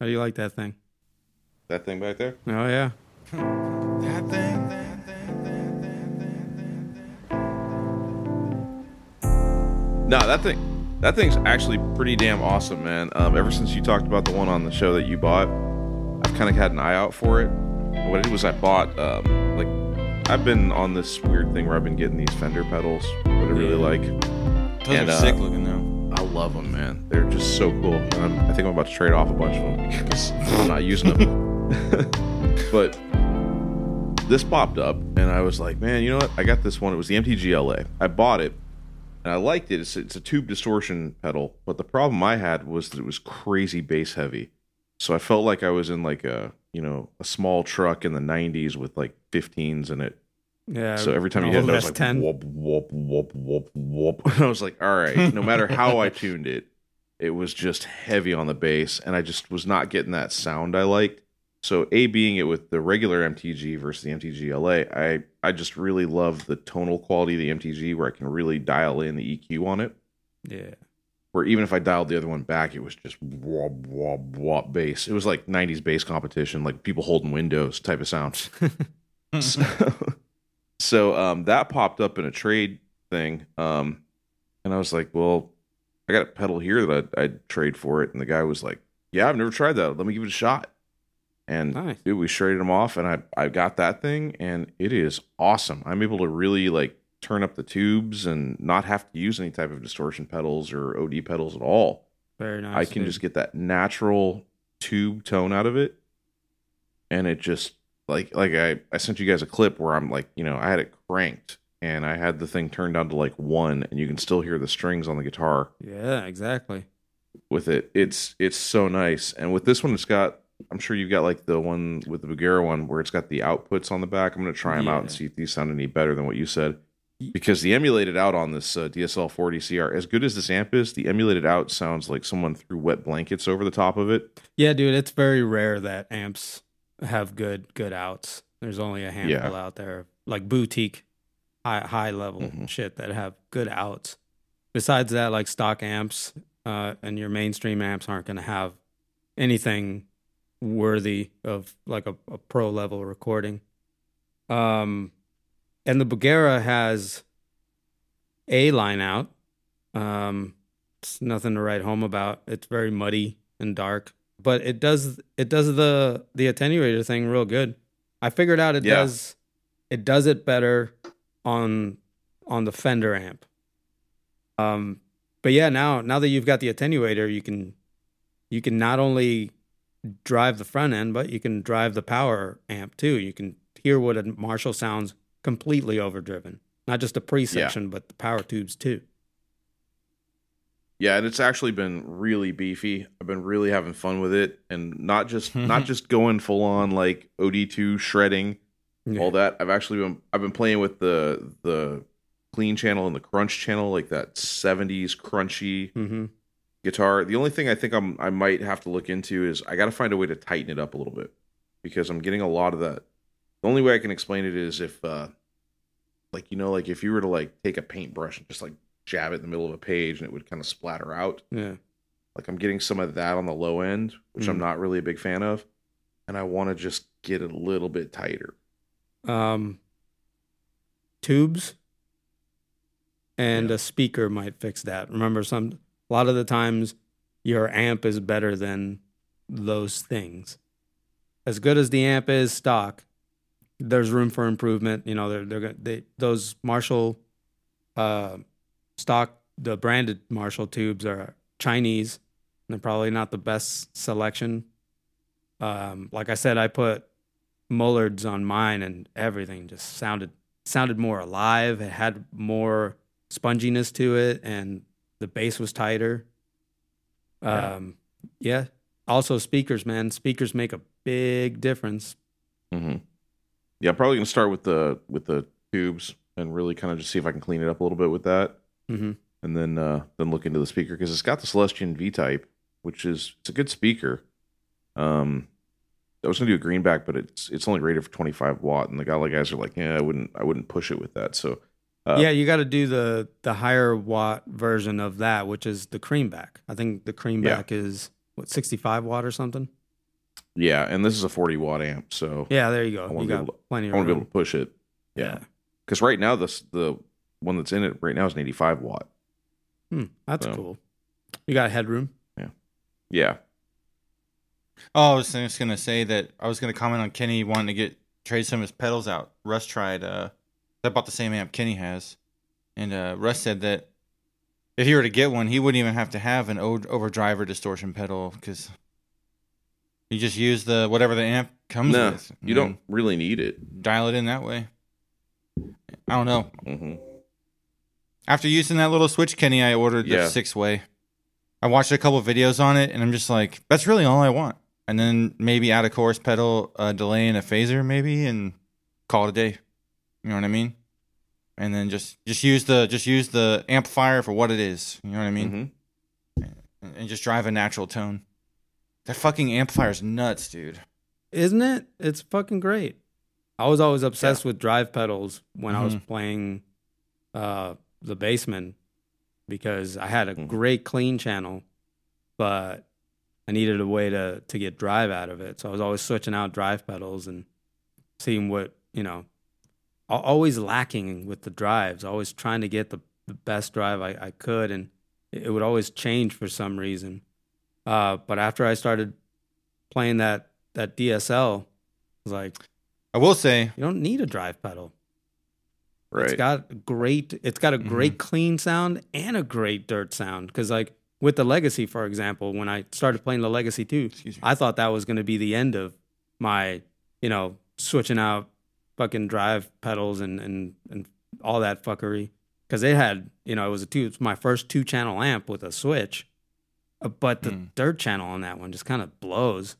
How do you like that thing? That thing back there. Oh yeah. That thing. No, that thing, that thing's actually pretty damn awesome, man. Um, ever since you talked about the one on the show that you bought, I've kind of had an eye out for it. And what I did was I bought, um, like, I've been on this weird thing where I've been getting these Fender pedals that I really like. Those And, are uh, sick looking though. Love them, man. They're just so cool. I'm, I think I'm about to trade off a bunch of them because I'm not using them. but this popped up, and I was like, man, you know what? I got this one. It was the MTGLA. I bought it, and I liked it. It's, it's a tube distortion pedal, but the problem I had was that it was crazy bass heavy. So I felt like I was in like a you know a small truck in the '90s with like 15s in it. Yeah. So every time you hit it, I was like, S10. whoop, whoop, whoop, whoop, whoop. And I was like, all right, no matter how I tuned it, it was just heavy on the bass, and I just was not getting that sound I liked. So, A, being it with the regular MTG versus the MTG LA, I, I just really love the tonal quality of the MTG where I can really dial in the EQ on it. Yeah. Where even if I dialed the other one back, it was just wop, wop, wop bass. It was like 90s bass competition, like people holding windows type of sounds. so, so um, that popped up in a trade thing. Um, and I was like, well, I got a pedal here that I'd, I'd trade for it. And the guy was like, yeah, I've never tried that. Let me give it a shot. And Nice. dude, we traded them off, and I I got that thing, and it is awesome. I'm able to really like turn up the tubes and not have to use any type of distortion pedals or OD pedals at all. Very nice. I can dude. just get that natural tube tone out of it, and it just like like I I sent you guys a clip where I'm like you know I had it cranked and I had the thing turned down to like one, and you can still hear the strings on the guitar Yeah, exactly. with it. It's it's so nice, and with this one, it's got. I'm sure you've got like the one with the Bugera one where it's got the outputs on the back. I'm gonna try them out and see if these sound any better than what you said. Because the emulated out on this uh, DSL 40 CR, as good as this amp is, the emulated out sounds like someone threw wet blankets over the top of it. Yeah, dude, it's very rare that amps have good good outs. There's only a handful out there, like boutique, high high level Mhm. shit that have good outs. Besides that, like stock amps uh, and your mainstream amps aren't going to have anything worthy of like a, a pro level recording. Um, and the Bugera has a line out. Um, it's nothing to write home about. It's very muddy and dark, but it does it does the the attenuator thing real good. I figured out it Yeah. does it does it better on on the Fender amp. Um, but yeah, now now that you've got the attenuator, you can you can not only drive the front end, but you can drive the power amp too. You can hear what a Marshall sounds completely overdriven, not just the pre section, but the power tubes too. Yeah, and it's actually been really beefy. I've been really having fun with it, and not just not just going full on like OD2 shredding, Yeah. all that. I've actually been I've been playing with the the clean channel and the crunch channel, like that '70s crunchy hmm guitar. The only thing I think I'm I might have to look into is I got to find a way to tighten it up a little bit because I'm getting a lot of that. The only way I can explain it is if, uh like you know, like if you were to like take a paintbrush and just like jab it in the middle of a page and it would kind of splatter out. Yeah. Like I'm getting some of that on the low end, which I'm Mm. not really a big fan of, and I want to just get it a little bit tighter. Um, tubes and a speaker might fix that. Remember, some a lot of the times your amp is better than those things. As good as the amp is stock, there's room for improvement. You know, they're they're they those Marshall uh, stock the branded Marshall tubes are Chinese. They're probably not the best selection. Um, like I said, I put Mullards on mine, and everything just sounded sounded more alive. It had more sponginess to it, and the bass was tighter. Yeah. Um, yeah. Also, speakers, man. Speakers make a big difference. hmm Yeah, I'm probably gonna start with the with the tubes and really kind of just see if I can clean it up a little bit with that. Hmm and then uh then look into the speaker because it's got the Celestion V type, which is it's a good speaker. Um, I was gonna do a greenback, but it's it's only rated for 25 watt, and the guy like guys are like, yeah, I wouldn't I wouldn't push it with that. So uh, yeah, you got to do the the higher watt version of that, which is the creamback. I think the creamback is what 65 watt or something. Yeah, and this is a 40 watt amp, so Yeah, there you go. I wanna You be got able to- plenty I of want to be able to push it. yeah. yeah. Because right now, this the one that's in it right now is an 85 watt. Hmm, that's So- cool. You got headroom. Yeah, Yeah. Oh, I was just gonna say that I was gonna comment on Kenny wanting to get trade some of his pedals out. Russ tried. Uh, I bought the same amp Kenny has, and uh, Russ said that if he were to get one, he wouldn't even have to have an o- overdrive or distortion pedal because you just use the whatever the amp comes no, with. you don't really need it. dial it in that way. I don't know. hmm After using that little switch, Kenny, I ordered the Yeah. six way. I watched a couple videos on it, and I'm just like, that's really all I want. And then maybe add a chorus pedal, a delay, and a phaser, maybe, and call it a day. You know what I mean? And then just just use the just use the amplifier for what it is. You know what I mean? hmm And, and just drive a natural tone. That fucking amplifier's nuts, dude. Isn't it? It's fucking great. I was always obsessed with drive pedals when I was Mhm. playing uh, the basement because I had a Mhm. great clean channel, but I needed a way to to get drive out of it. So I was always switching out drive pedals and seeing what you know. Always lacking with the drives. Always trying to get the, the best drive I, I could, and it it would always change for some reason. Uh, but after I started playing that that DSL, I was like, I will say, you don't need a drive pedal. Right. It's got great. It's got a Mm-hmm. great clean sound and a great dirt sound. Because like with the Legacy, for example, when I started playing the Legacy me. I thought that was going to be the end of my, you know, switching out fucking drive pedals and and and all that fuckery. Because it had, you know, it was a two. It's my first two channel amp with a switch, Uh, but the Mm. dirt channel on that one just kind of blows.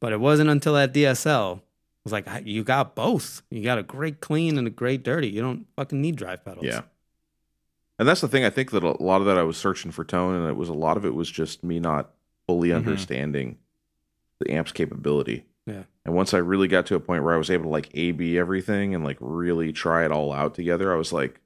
But it wasn't until that DSL was like, you got both. You got a great clean and a great dirty. You don't fucking need drive pedals. Yeah. And that's the thing. I think that a lot of that I was searching for tone, and it was a lot of it was just me not fully Mhm. understanding the amp's capability. Yeah. And once I really got to a point where I was able to like A B everything and like really try it all out together, I was like,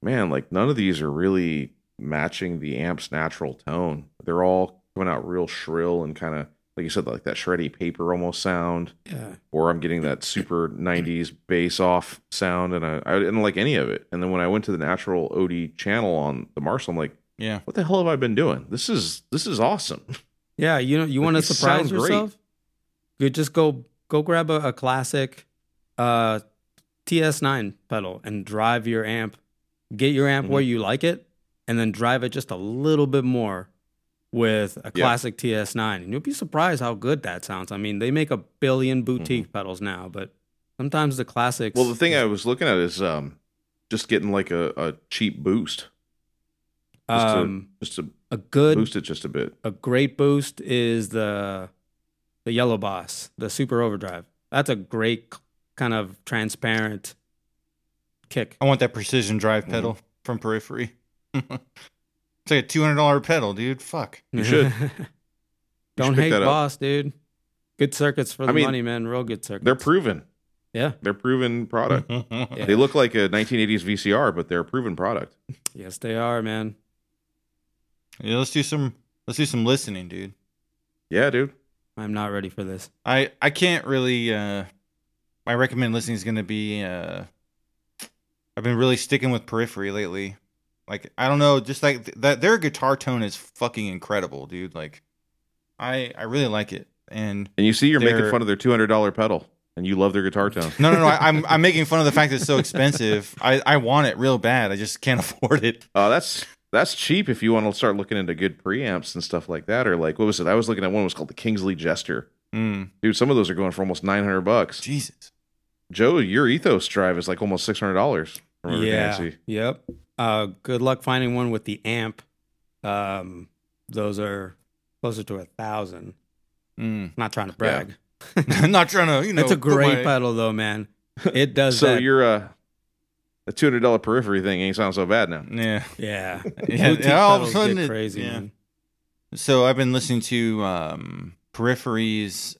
man, like none of these are really matching the amp's natural tone. They're all coming out real shrill and kind of like you said, like that shreddy paper almost sound Yeah. or I'm getting that super 90s bass off sound, and I, I didn't like any of it. And then when I went to the natural OD channel on the Marshall, I'm like, Yeah. what the hell have I been doing? This is this is awesome. Yeah, you know, you Like, want to surprise yourself? You just go go grab a, a classic uh, TS9 pedal and drive your amp. Get your amp Mm-hmm. where you like it, and then drive it just a little bit more with a Yeah. classic TS9, and you'll be surprised how good that sounds. I mean, they make a billion boutique pedals now, but sometimes the classics. Mm-hmm. Well, the thing I was looking at is um, just getting like a, a cheap boost, just um, to just to a good boost it just a bit. a great boost is the the Yellow Boss, the Super Overdrive. That's a great kind of transparent kick. I want that precision drive Mm-hmm. pedal from Periphery. it's like a two hundred dollar pedal, dude. Fuck. You should. Don't pick hate that up. Boss, dude. Good circuits for the I mean, money, man. Real good circuits. They're proven. yeah. They're proven product. Yeah. They look like a 1980s VCR, but they're a proven product. Yes, they are, man. Yeah, let's do some let's do some listening, dude. Yeah, dude. I'm not ready for this. I I can't really uh my recommend listening is gonna be uh I've been really sticking with periphery lately. Like I don't know, just like th- that their guitar tone is fucking incredible, dude. Like I I really like it. And And you see, you're making fun of their $200 pedal, and you love their guitar tone. no no no, I, I'm I'm making fun of the fact that it's so expensive. I I want it real bad. I just can't afford it. Uh, that's that's cheap if you want to start looking into good preamps and stuff like that. Or like, what was it? I was looking at one was called the Kingsley Jester. Mm, Dude, some of those are going for almost 900 bucks. Jesus. Joe, your Ethos drive is like almost $600. from everything I Yeah. Yep. Uh, good luck finding one with the amp. Um, those are closer to a thousand. Mm. Not trying to brag. I'm not trying to, you know. it's a great my- pedal though, man. It does So that. your uh, a $200 periphery thing ain't sound so bad now. Yeah. yeah. Yeah, all of a sudden it- crazy, yeah. man. So I've been listening to um, Periphery's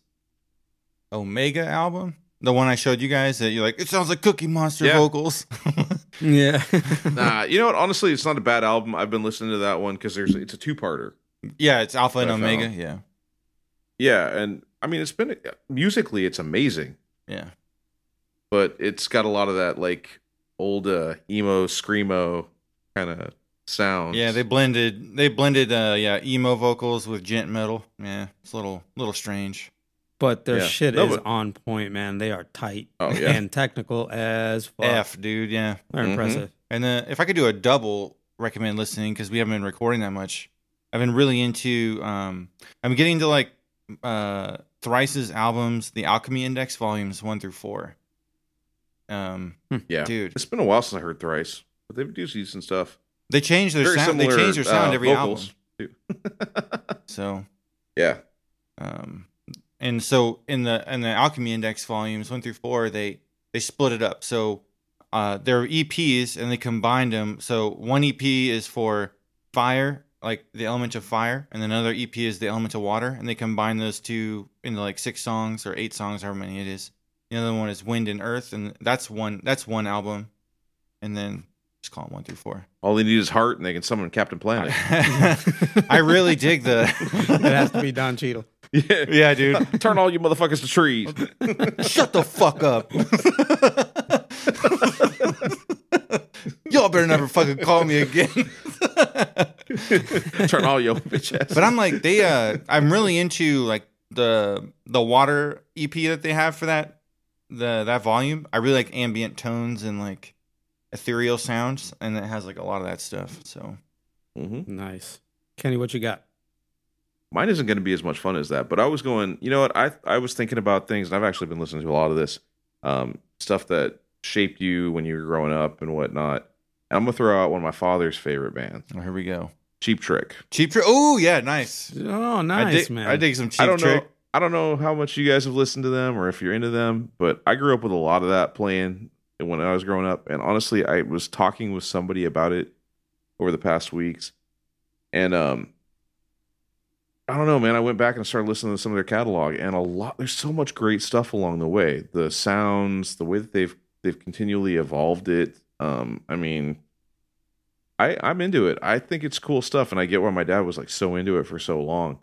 Omega album, the one I showed you guys. That you're like, it sounds like Cookie Monster Yeah. vocals. Yeah. Nah, you know what? Honestly, it's not a bad album. I've been listening to that one because there's it's a two parter. yeah, it's Alpha and I Omega. found. Yeah, Yeah, and I mean, it's been musically, it's amazing, Yeah. but it's got a lot of that like old uh, emo screamo kind of sound. Yeah, they blended they blended uh yeah, emo vocals with djent metal. Yeah, it's a little little strange. But their Yeah. shit No, is but- on point, man. They are tight Oh, yeah. and technical as fuck. F, dude, yeah. They're Mhm. impressive. And then if I could do a double recommend listening because we haven't been recording that much. I've been really into um I'm getting to like uh Thrice's albums, the Alchemy Index volumes 1 through 4. Um yeah. dude, It's been a while since I heard Thrice, but they do decent stuff. they change their Very sound they change their sound uh, every vocals, album. So yeah. Um, and so in the in the Alchemy Index volumes one through four, they they split it up. So uh, they're EPs and they combined them. So one EP is for fire, like the element of fire, and then another EP is the element of water, and they combine those two into like six songs or eight songs, however many it is. The other one is wind and earth, and that's one that's one album, and then just call it one through four. All they need is heart, and they can summon Captain Planet. I really dig the. it has to be Don Cheadle. Yeah. yeah, dude. Turn all you motherfuckers to trees. Shut the fuck up. Y'all better never fucking call me again. Turn all your bitch ass. but I'm like, they uh I'm really into like the the water EP that they have for that the that volume. I really like ambient tones and like ethereal sounds and it has like a lot of that stuff. So hmm Nice. Kenny, what you got? Mine isn't going to be as much fun as that, but I was going. You know what? I I was thinking about things, and I've actually been listening to a lot of this um, stuff that shaped you when you were growing up and whatnot. And I'm gonna throw out one of my father's favorite bands, oh, here we go. Cheap Trick. Cheap trick. Oh yeah, nice. Oh, I nice, dig, man. I dig some cheap I don't trick. know. I don't know how much you guys have listened to them or if you're into them, but I grew up with a lot of that playing when I was growing up. And honestly, I was talking with somebody about it over the past weeks, and um, I don't know, man. I went back and started listening to some of their catalog, and a lot. There's so much great stuff along the way. The sounds, the way that they've they've continually evolved it. Um, I mean, I I'm into it. I think it's cool stuff, and I get why my dad was like so into it for so long.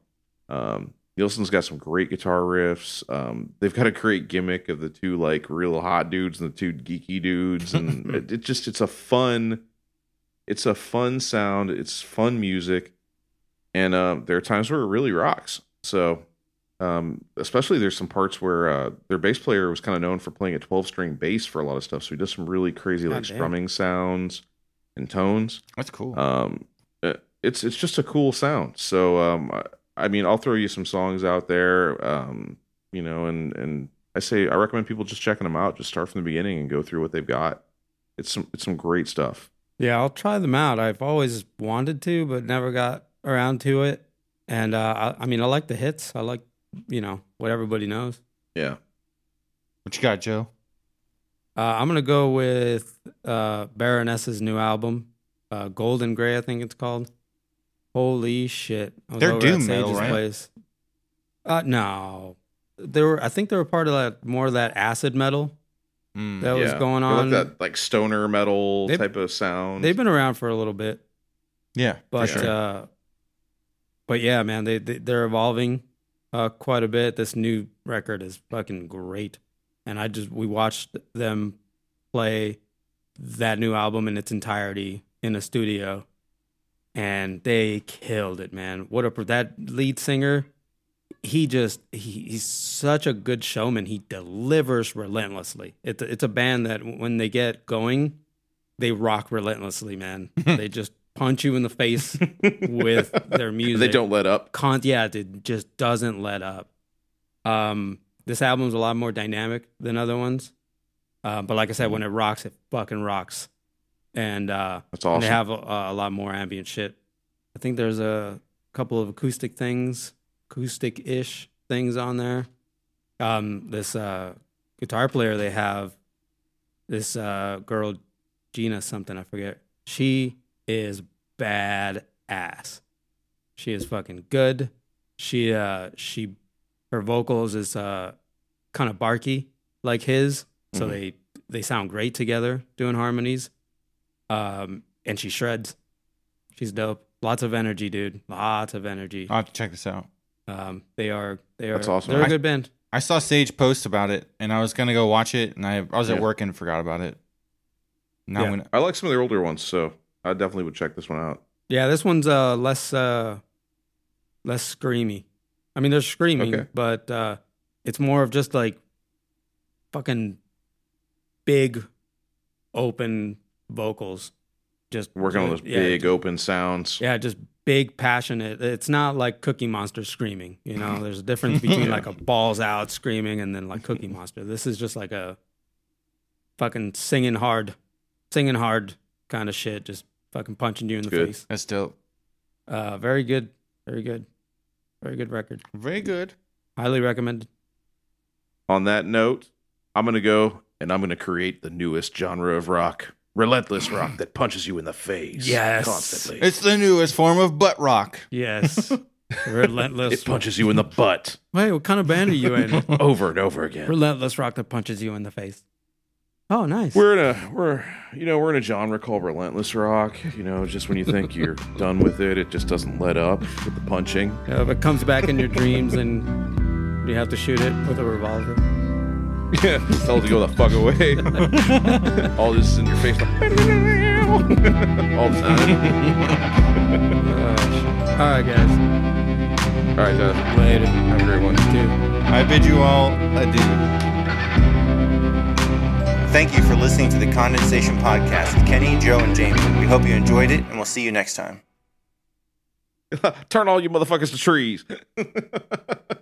Um, Nielsen's got some great guitar riffs. Um, they've got a great gimmick of the two like real hot dudes and the two geeky dudes, and it, it just it's a fun, it's a fun sound. It's fun music, and um, there are times where it really rocks. So, um, especially there's some parts where uh, their bass player was kind of known for playing a 12 string bass for a lot of stuff. So he does some really crazy like Goddamn. strumming sounds and tones That's cool. um uh, it's it's just a cool sound so um I, I mean i'll throw you some songs out there um you know and and i say i recommend people just checking them out just start from the beginning and go through what they've got it's some it's some great stuff Yeah, I'll try them out. I've always wanted to, but never got around to it. And uh, I, I mean, I like the hits. I like, you know, what everybody knows. yeah what you got, Joe? Uh, I'm gonna go with uh, Baroness's new album, uh, Golden Gray, I think it's called. Holy shit! They're doom metal, right? Place. Uh, no, they were. I think they were part of that more of that acid metal Mm. that was going on. like that like stoner metal They- type of sound They've been around for a little bit. Yeah, but sure. uh but yeah man they, they they're evolving uh quite a bit. This new record is fucking great. And i just we watched them play that new album in its entirety in a studio. And they killed it man. What a that lead singer he just he, he's such a good showman. He delivers relentlessly. It's a, it's a band that when they get going they rock relentlessly man. They just punch you in the face with their music they don't let up Con- yeah, it just doesn't let up. Um, this album's a lot more dynamic than other ones, uh, but like I said, when it rocks, it fucking rocks, and uh, that's and they have a, a lot more ambient shit. I think there's a couple of acoustic things, acoustic-ish things on there. Um, this uh, guitar player they have, this uh, girl, Gina something I forget. She is bad ass. She is fucking good. She uh she her vocals is uh kind of barky like his, so Mhm. they they sound great together doing harmonies. Um and she shreds. She's dope. Lots of energy, dude. Lots of energy. I'll have to check this out. Um, they are they are That's awesome. They're a I- good band. I saw Sage post about it, and I was gonna go watch it, and I, I was Yeah. at work and forgot about it. Now Yeah. I'm gonna, I like some of their older ones, so I definitely would check this one out. Yeah, this one's uh less uh less screamy. I mean, they're screaming, Okay. but uh it's more of just like fucking big open vocals. Just Working on those yeah, big open sounds. Yeah, just big passionate. It's not like Cookie Monster screaming. You know, there's a difference between like a balls out screaming and then like Cookie Monster. This is just like a fucking singing hard, singing hard kind of shit. Just fucking punching you in the Good. face. that's dope. Uh, very good, very good, very good record. Very good. Highly recommended. On that note, I'm gonna go and I'm gonna create the newest genre of rock. Relentless rock that punches you in the face. Yes. Constantly. It's the newest form of butt rock. Yes, relentless. it punches you in the butt Wait, what kind of band are you in? over and over again. relentless rock that punches you in the face. Oh, nice. We're in a we're you know we're in a genre called relentless rock. You know, just when you think you're done with it, it just doesn't let up with the punching. Yeah, if it comes back in your dreams and you have to shoot it with a revolver. Yeah, tell it to go the fuck away. All this in your face, like, all the time. Gosh. All right, guys. All right, guys. Later. have a great one. Dude. I bid you all adieu. Thank you for listening to the Condensation Podcast with Kenny, Joe, and James. We hope you enjoyed it, and we'll see you next time. Turn all you motherfuckers to trees.